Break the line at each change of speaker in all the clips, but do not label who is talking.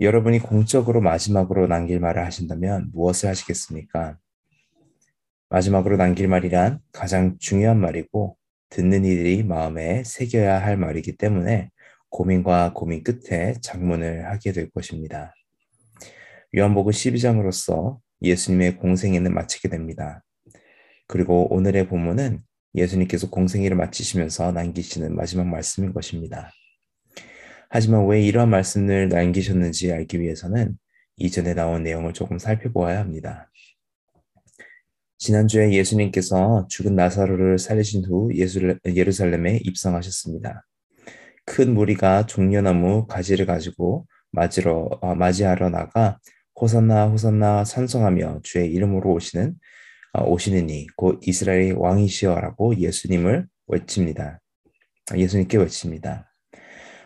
여러분이 공적으로 마지막으로 남길 말을 하신다면 무엇을 하시겠습니까? 마지막으로 남길 말이란 가장 중요한 말이고 듣는 이들이 마음에 새겨야 할 말이기 때문에 고민과 고민 끝에 장문을 하게 될 것입니다. 요한복음 12장으로서 예수님의 공생애는 마치게 됩니다. 그리고 오늘의 본문은 예수님께서 공생애를 마치시면서 남기시는 마지막 말씀인 것입니다. 하지만 왜 이러한 말씀을 남기셨는지 알기 위해서는 이전에 나온 내용을 조금 살펴보아야 합니다. 지난주에 예수님께서 죽은 나사로를 살리신 후 예루살렘에 입성하셨습니다. 큰 무리가 종려나무 가지를 가지고 맞으러, 어, 맞이하러 나가 호산나 호산나 찬송하며 주의 이름으로 오시는 어, 오시는 이곧 이스라엘 왕이시여라고 예수님을 외칩니다. 예수님께 외칩니다.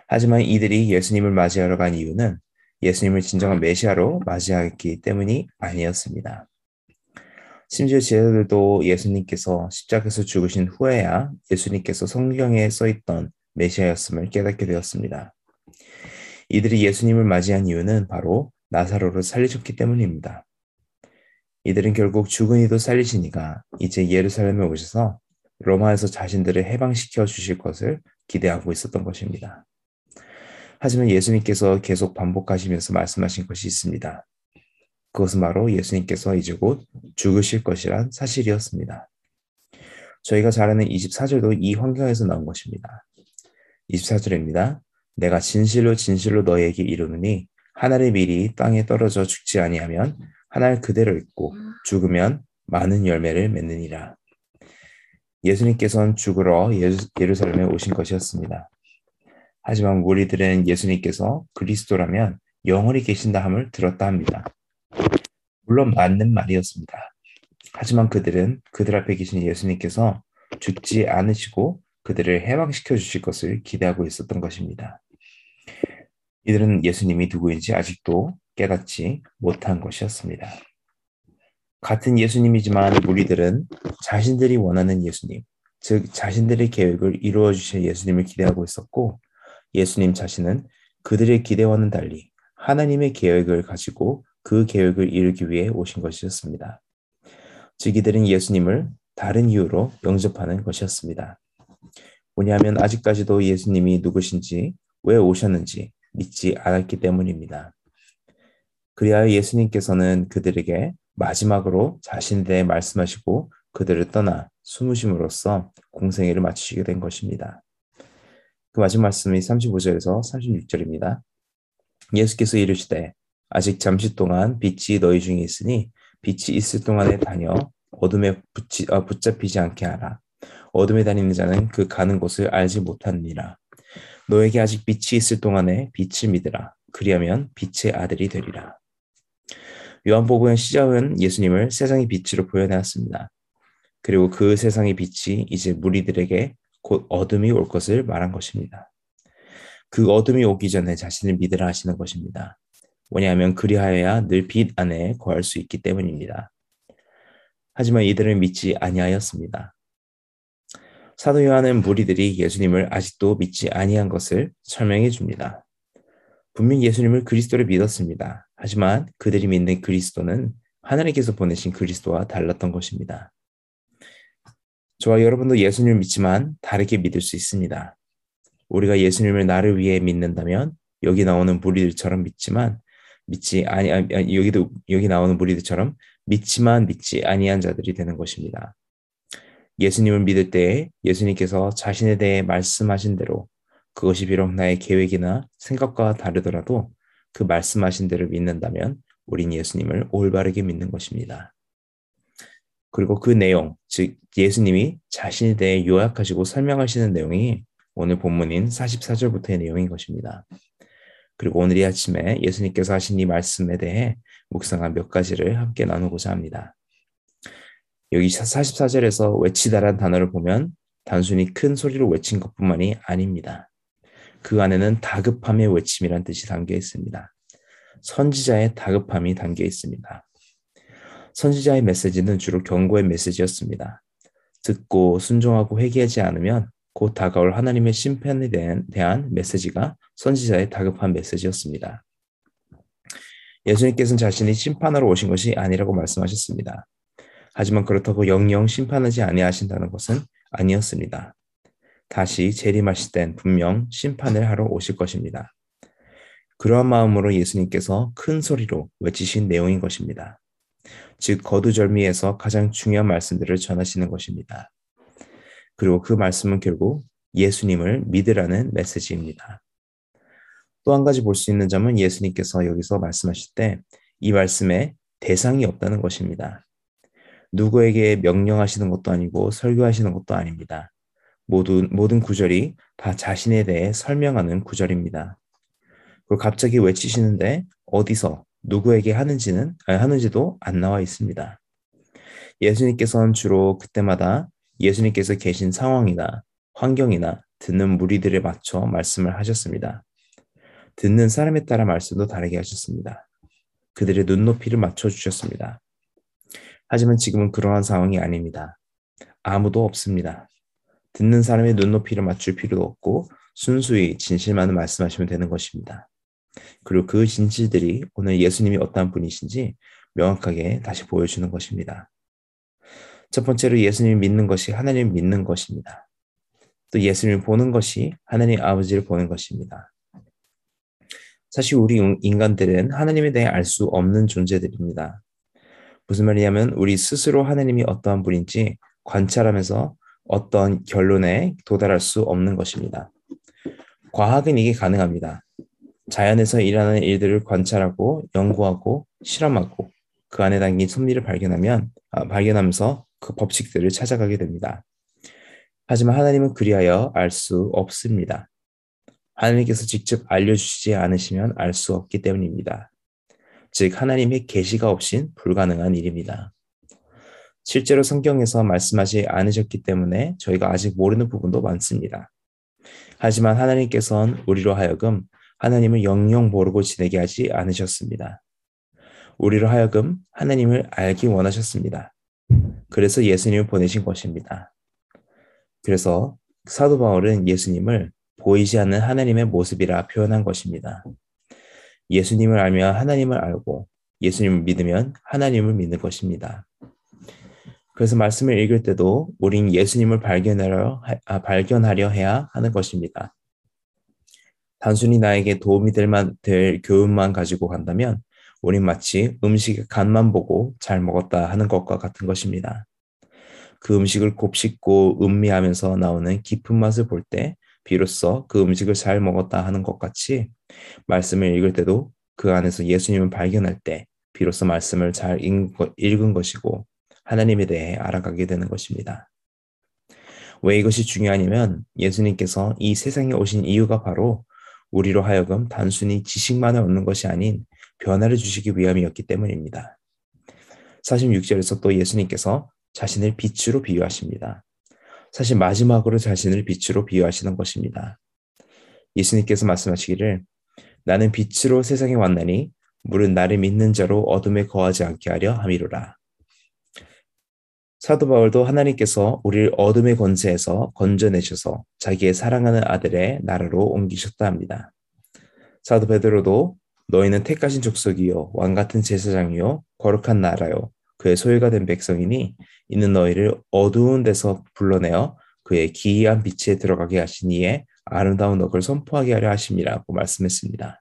하지만 이들이 예수님을 맞이하러 간 이유는 예수님을 진정한 메시아로 맞이하기 때문이 아니었습니다. 심지어 제자들도 예수님께서 십자가에서 죽으신 후에야 예수님께서 성경에 써 있던 메시아였음을 깨닫게 되었습니다. 이들이 예수님을 맞이한 이유는 바로 나사로를 살리셨기 때문입니다. 이들은 결국 죽은 이도 살리시니까 이제 예루살렘에 오셔서 로마에서 자신들을 해방시켜 주실 것을 기대하고 있었던 것입니다. 하지만 예수님께서 계속 반복하시면서 말씀하신 것이 있습니다. 그것은 바로 예수님께서 이제 곧 죽으실 것이란 사실이었습니다. 저희가 잘 아는 24절도 이 환경에서 나온 것입니다. 24절입니다. 내가 진실로 진실로 너에게 이르노니 하늘의 밀이 땅에 떨어져 죽지 아니하면 하늘 그대로 있고 죽으면 많은 열매를 맺느니라. 예수님께서는 죽으러 예루살렘에 오신 것이었습니다. 하지만 무리들은 예수님께서 그리스도라면 영원히 계신다 함을 들었다 합니다. 물론 맞는 말이었습니다. 하지만 그들은 그들 앞에 계신 예수님께서 죽지 않으시고 그들을 해방시켜 주실 것을 기대하고 있었던 것입니다. 이들은 예수님이 누구인지 아직도 깨닫지 못한 것이었습니다. 같은 예수님이지만 무리들은 자신들이 원하는 예수님, 즉 자신들의 계획을 이루어 주실 예수님을 기대하고 있었고 예수님 자신은 그들의 기대와는 달리 하나님의 계획을 가지고 그 계획을 이루기 위해 오신 것이었습니다. 즉 이들은 예수님을 다른 이유로 영접하는 것이었습니다. 뭐냐면 아직까지도 예수님이 누구신지 왜 오셨는지 믿지 않았기 때문입니다. 그리하여 예수님께서는 그들에게 마지막으로 자신에 말씀하시고 그들을 떠나 숨으심으로써 공생애를 마치시게 된 것입니다. 그 마지막 말씀이 35절에서 36절입니다. 예수께서 이르시되 아직 잠시 동안 빛이 너희 중에 있으니 빛이 있을 동안에 다녀 어둠에 붙이, 어, 붙잡히지 않게 하라. 어둠에 다니는 자는 그 가는 곳을 알지 못하느니라. 너에게 아직 빛이 있을 동안에 빛을 믿으라. 그리하면 빛의 아들이 되리라. 요한복음의 시작은 예수님을 세상의 빛으로 보여내었습니다. 그리고 그 세상의 빛이 이제 무리들에게 곧 어둠이 올 것을 말한 것입니다. 그 어둠이 오기 전에 자신을 믿으라 하시는 것입니다. 뭐냐면 그리하여야 늘 빛 안에 거할 수 있기 때문입니다. 하지만 이들은 믿지 아니하였습니다. 사도 요한은 무리들이 예수님을 아직도 믿지 아니한 것을 설명해 줍니다. 분명 예수님을 그리스도를 믿었습니다. 하지만 그들이 믿는 그리스도는 하나님께서 보내신 그리스도와 달랐던 것입니다. 저와 여러분도 예수님을 믿지만 다르게 믿을 수 있습니다. 우리가 예수님을 나를 위해 믿는다면 여기 나오는 무리들처럼 믿지만 믿지 아니, 아니 여기도 여기 나오는 무리들처럼 믿지만 믿지 아니한 자들이 되는 것입니다. 예수님을 믿을 때 예수님께서 자신에 대해 말씀하신 대로 그것이 비록 나의 계획이나 생각과 다르더라도 그 말씀하신 대로 믿는다면 우린 예수님을 올바르게 믿는 것입니다. 그리고 그 내용, 즉 예수님이 자신에 대해 요약하시고 설명하시는 내용이 오늘 본문인 44절부터의 내용인 것입니다. 그리고 오늘 이 아침에 예수님께서 하신 이 말씀에 대해 묵상한 몇 가지를 함께 나누고자 합니다. 여기 44절에서 외치다란 단어를 보면 단순히 큰 소리로 외친 것뿐만이 아닙니다. 그 안에는 다급함의 외침이란 뜻이 담겨 있습니다. 선지자의 다급함이 담겨 있습니다. 선지자의 메시지는 주로 경고의 메시지였습니다. 듣고 순종하고 회개하지 않으면 곧 다가올 하나님의 심판에 대한, 메시지가 선지자의 다급한 메시지였습니다. 예수님께서는 자신이 심판하러 오신 것이 아니라고 말씀하셨습니다. 하지만 그렇다고 영영 심판하지 아니하신다는 것은 아니었습니다. 다시 재림하실 땐 분명 심판을 하러 오실 것입니다. 그러한 마음으로 예수님께서 큰 소리로 외치신 내용인 것입니다. 즉 거두절미에서 가장 중요한 말씀들을 전하시는 것입니다. 그리고 그 말씀은 결국 예수님을 믿으라는 메시지입니다. 또 한 가지 볼 수 있는 점은 예수님께서 여기서 말씀하실 때 이 말씀에 대상이 없다는 것입니다. 누구에게 명령하시는 것도 아니고 설교하시는 것도 아닙니다. 모든, 모든 구절이 다 자신에 대해 설명하는 구절입니다. 그리고 갑자기 외치시는데 어디서 누구에게 하는지는 하는지도 안 나와 있습니다. 예수님께서는 주로 그때마다 예수님께서 계신 상황이나 환경이나 듣는 무리들에 맞춰 말씀을 하셨습니다. 듣는 사람에 따라 말씀도 다르게 하셨습니다. 그들의 눈높이를 맞춰 주셨습니다. 하지만 지금은 그러한 상황이 아닙니다. 아무도 없습니다. 듣는 사람의 눈높이를 맞출 필요도 없고 순수히 진실만을 말씀하시면 되는 것입니다. 그리고 그 진실들이 오늘 예수님이 어떠한 분이신지 명확하게 다시 보여주는 것입니다. 첫 번째로 예수님을 믿는 것이 하나님을 믿는 것입니다. 또 예수님을 보는 것이 하나님 아버지를 보는 것입니다. 사실 우리 인간들은 하나님에 대해 알 수 없는 존재들입니다. 무슨 말이냐면 우리 스스로 하나님이 어떠한 분인지 관찰하면서 어떤 결론에 도달할 수 없는 것입니다. 과학은 이게 가능합니다. 자연에서 일하는 일들을 관찰하고 연구하고 실험하고 그 안에 담긴 섭리를 발견하면 아, 발견하면서 그 법칙들을 찾아가게 됩니다. 하지만 하나님은 그리하여 알 수 없습니다. 하나님께서 직접 알려주시지 않으시면 알 수 없기 때문입니다. 즉 하나님의 계시가 없인 불가능한 일입니다. 실제로 성경에서 말씀하지 않으셨기 때문에 저희가 아직 모르는 부분도 많습니다. 하지만 하나님께서는 우리로 하여금 하나님을 영영 모르고 지내게 하지 않으셨습니다. 우리로 하여금 하나님을 알기 원하셨습니다. 그래서 예수님을 보내신 것입니다. 그래서 사도 바울은 예수님을 보이지 않는 하나님의 모습이라 표현한 것입니다. 예수님을 알면 하나님을 알고 예수님을 믿으면 하나님을 믿는 것입니다. 그래서 말씀을 읽을 때도 우린 예수님을 발견하려, 아, 발견하려 해야 하는 것입니다. 단순히 나에게 도움이 될 만 될 교훈만 가지고 간다면 우린 마치 음식의 간만 보고 잘 먹었다 하는 것과 같은 것입니다. 그 음식을 곱씹고 음미하면서 나오는 깊은 맛을 볼 때 비로소 그 음식을 잘 먹었다 하는 것 같이 말씀을 읽을 때도 그 안에서 예수님을 발견할 때 비로소 말씀을 잘 읽은 것이고 하나님에 대해 알아가게 되는 것입니다. 왜 이것이 중요하냐면 예수님께서 이 세상에 오신 이유가 바로 우리로 하여금 단순히 지식만을 얻는 것이 아닌 변화를 주시기 위함이었기 때문입니다. 46절에서 또 예수님께서 자신을 빛으로 비유하십니다. 사실 마지막으로 자신을 빛으로 비유하시는 것입니다. 예수님께서 말씀하시기를 나는 빛으로 세상에 왔나니 물은 나를 믿는 자로 어둠에 거하지 않게 하려 함이로라. 사도 바울도 하나님께서 우리를 어둠의 권세에서 건져내셔서 자기의 사랑하는 아들의 나라로 옮기셨다 합니다. 사도 베드로도 너희는 택하신 족속이요 왕 같은 제사장이요 거룩한 나라요 그의 소유가 된 백성이니 이는 너희를 어두운 데서 불러내어 그의 기이한 빛에 들어가게 하신 이에 아름다운 덕을 선포하게 하려 하심이라고 말씀했습니다.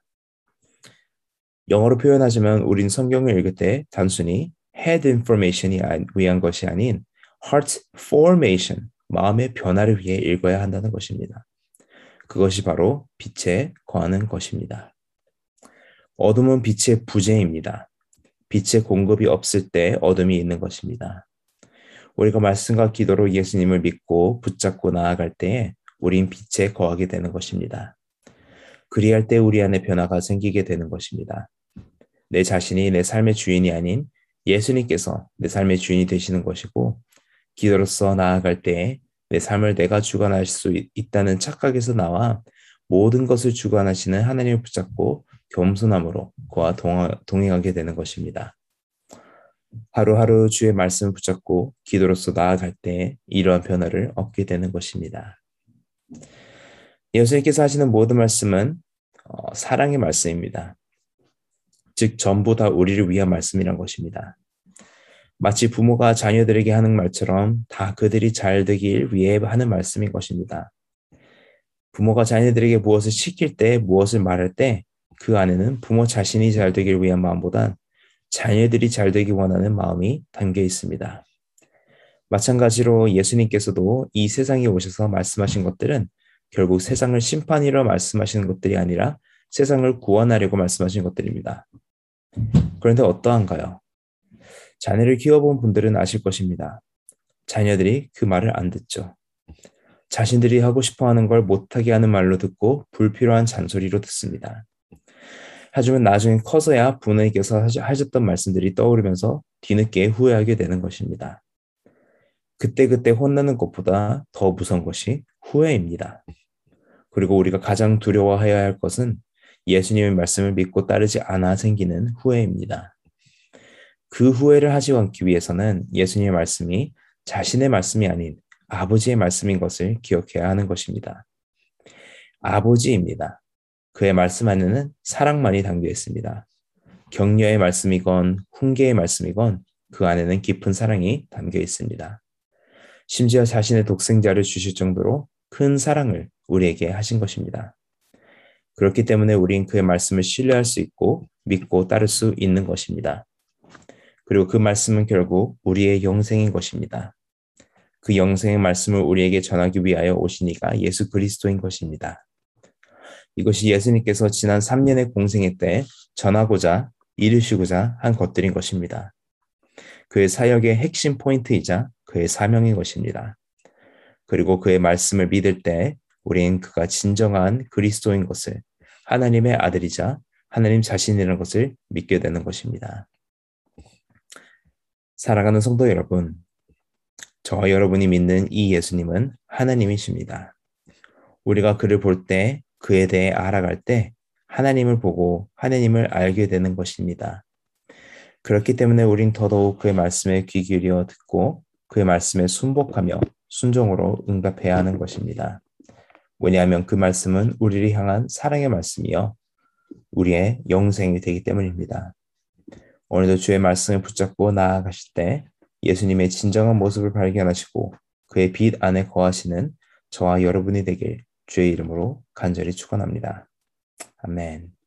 영어로 표현하자면 우린 성경을 읽을 때 단순히 head information이 위한 것이 아닌 heart formation, 마음의 변화를 위해 읽어야 한다는 것입니다. 그것이 바로 빛에 거하는 것입니다. 어둠은 빛의 부재입니다. 빛의 공급이 없을 때 어둠이 있는 것입니다. 우리가 말씀과 기도로 예수님을 믿고 붙잡고 나아갈 때에 우린 빛에 거하게 되는 것입니다. 그리할 때 우리 안에 변화가 생기게 되는 것입니다. 내 자신이 내 삶의 주인이 아닌 예수님께서 내 삶의 주인이 되시는 것이고 기도로서 나아갈 때에 내 삶을 내가 주관할 수 있다는 착각에서 나와 모든 것을 주관하시는 하나님을 붙잡고 겸손함으로 그와 동행하게 되는 것입니다. 하루하루 주의 말씀을 붙잡고 기도로서 나아갈 때 이러한 변화를 얻게 되는 것입니다. 예수님께서 하시는 모든 말씀은 어, 사랑의 말씀입니다. 즉 전부 다 우리를 위한 말씀이란 것입니다. 마치 부모가 자녀들에게 하는 말처럼 다 그들이 잘 되길 위해 하는 말씀인 것입니다. 부모가 자녀들에게 무엇을 시킬 때, 무엇을 말할 때, 그 안에는 부모 자신이 잘 되길 위한 마음보단 자녀들이 잘 되기 원하는 마음이 담겨 있습니다. 마찬가지로 예수님께서도 이 세상에 오셔서 말씀하신 것들은 결국 세상을 심판이라 말씀하시는 것들이 아니라 세상을 구원하려고 말씀하신 것들입니다. 그런데 어떠한가요? 자녀를 키워본 분들은 아실 것입니다. 자녀들이 그 말을 안 듣죠. 자신들이 하고 싶어 하는 걸 못하게 하는 말로 듣고 불필요한 잔소리로 듣습니다. 하지만 나중에 커서야 부모님께서 하셨던 말씀들이 떠오르면서 뒤늦게 후회하게 되는 것입니다. 그때그때 혼나는 것보다 더 무서운 것이 후회입니다. 그리고 우리가 가장 두려워해야 할 것은 예수님의 말씀을 믿고 따르지 않아 생기는 후회입니다. 그 후회를 하지 않기 위해서는 예수님의 말씀이 자신의 말씀이 아닌 아버지의 말씀인 것을 기억해야 하는 것입니다. 아버지입니다. 그의 말씀 안에는 사랑만이 담겨 있습니다. 격려의 말씀이건 훈계의 말씀이건 그 안에는 깊은 사랑이 담겨 있습니다. 심지어 자신의 독생자를 주실 정도로 큰 사랑을 우리에게 하신 것입니다. 그렇기 때문에 우린 그의 말씀을 신뢰할 수 있고 믿고 따를 수 있는 것입니다. 그리고 그 말씀은 결국 우리의 영생인 것입니다. 그 영생의 말씀을 우리에게 전하기 위하여 오시니가 예수 그리스도인 것입니다. 이것이 예수님께서 지난 3년의 공생애 때 전하고자 이루시고자 한 것들인 것입니다. 그의 사역의 핵심 포인트이자 그의 사명인 것입니다. 그리고 그의 말씀을 믿을 때 우리는 그가 진정한 그리스도인 것을 하나님의 아들이자 하나님 자신이라는 것을 믿게 되는 것입니다. 사랑하는 성도 여러분, 저와 여러분이 믿는 이 예수님은 하나님이십니다. 우리가 그를 볼 때, 그에 대해 알아갈 때, 하나님을 보고 하나님을 알게 되는 것입니다. 그렇기 때문에 우린 더더욱 그의 말씀에 귀 기울여 듣고 그의 말씀에 순복하며 순종으로 응답해야 하는 것입니다. 왜냐하면 그 말씀은 우리를 향한 사랑의 말씀이요. 우리의 영생이 되기 때문입니다. 오늘도 주의 말씀을 붙잡고 나아가실 때 예수님의 진정한 모습을 발견하시고 그의 빛 안에 거하시는 저와 여러분이 되길 주의 이름으로 간절히 축원합니다. 아멘.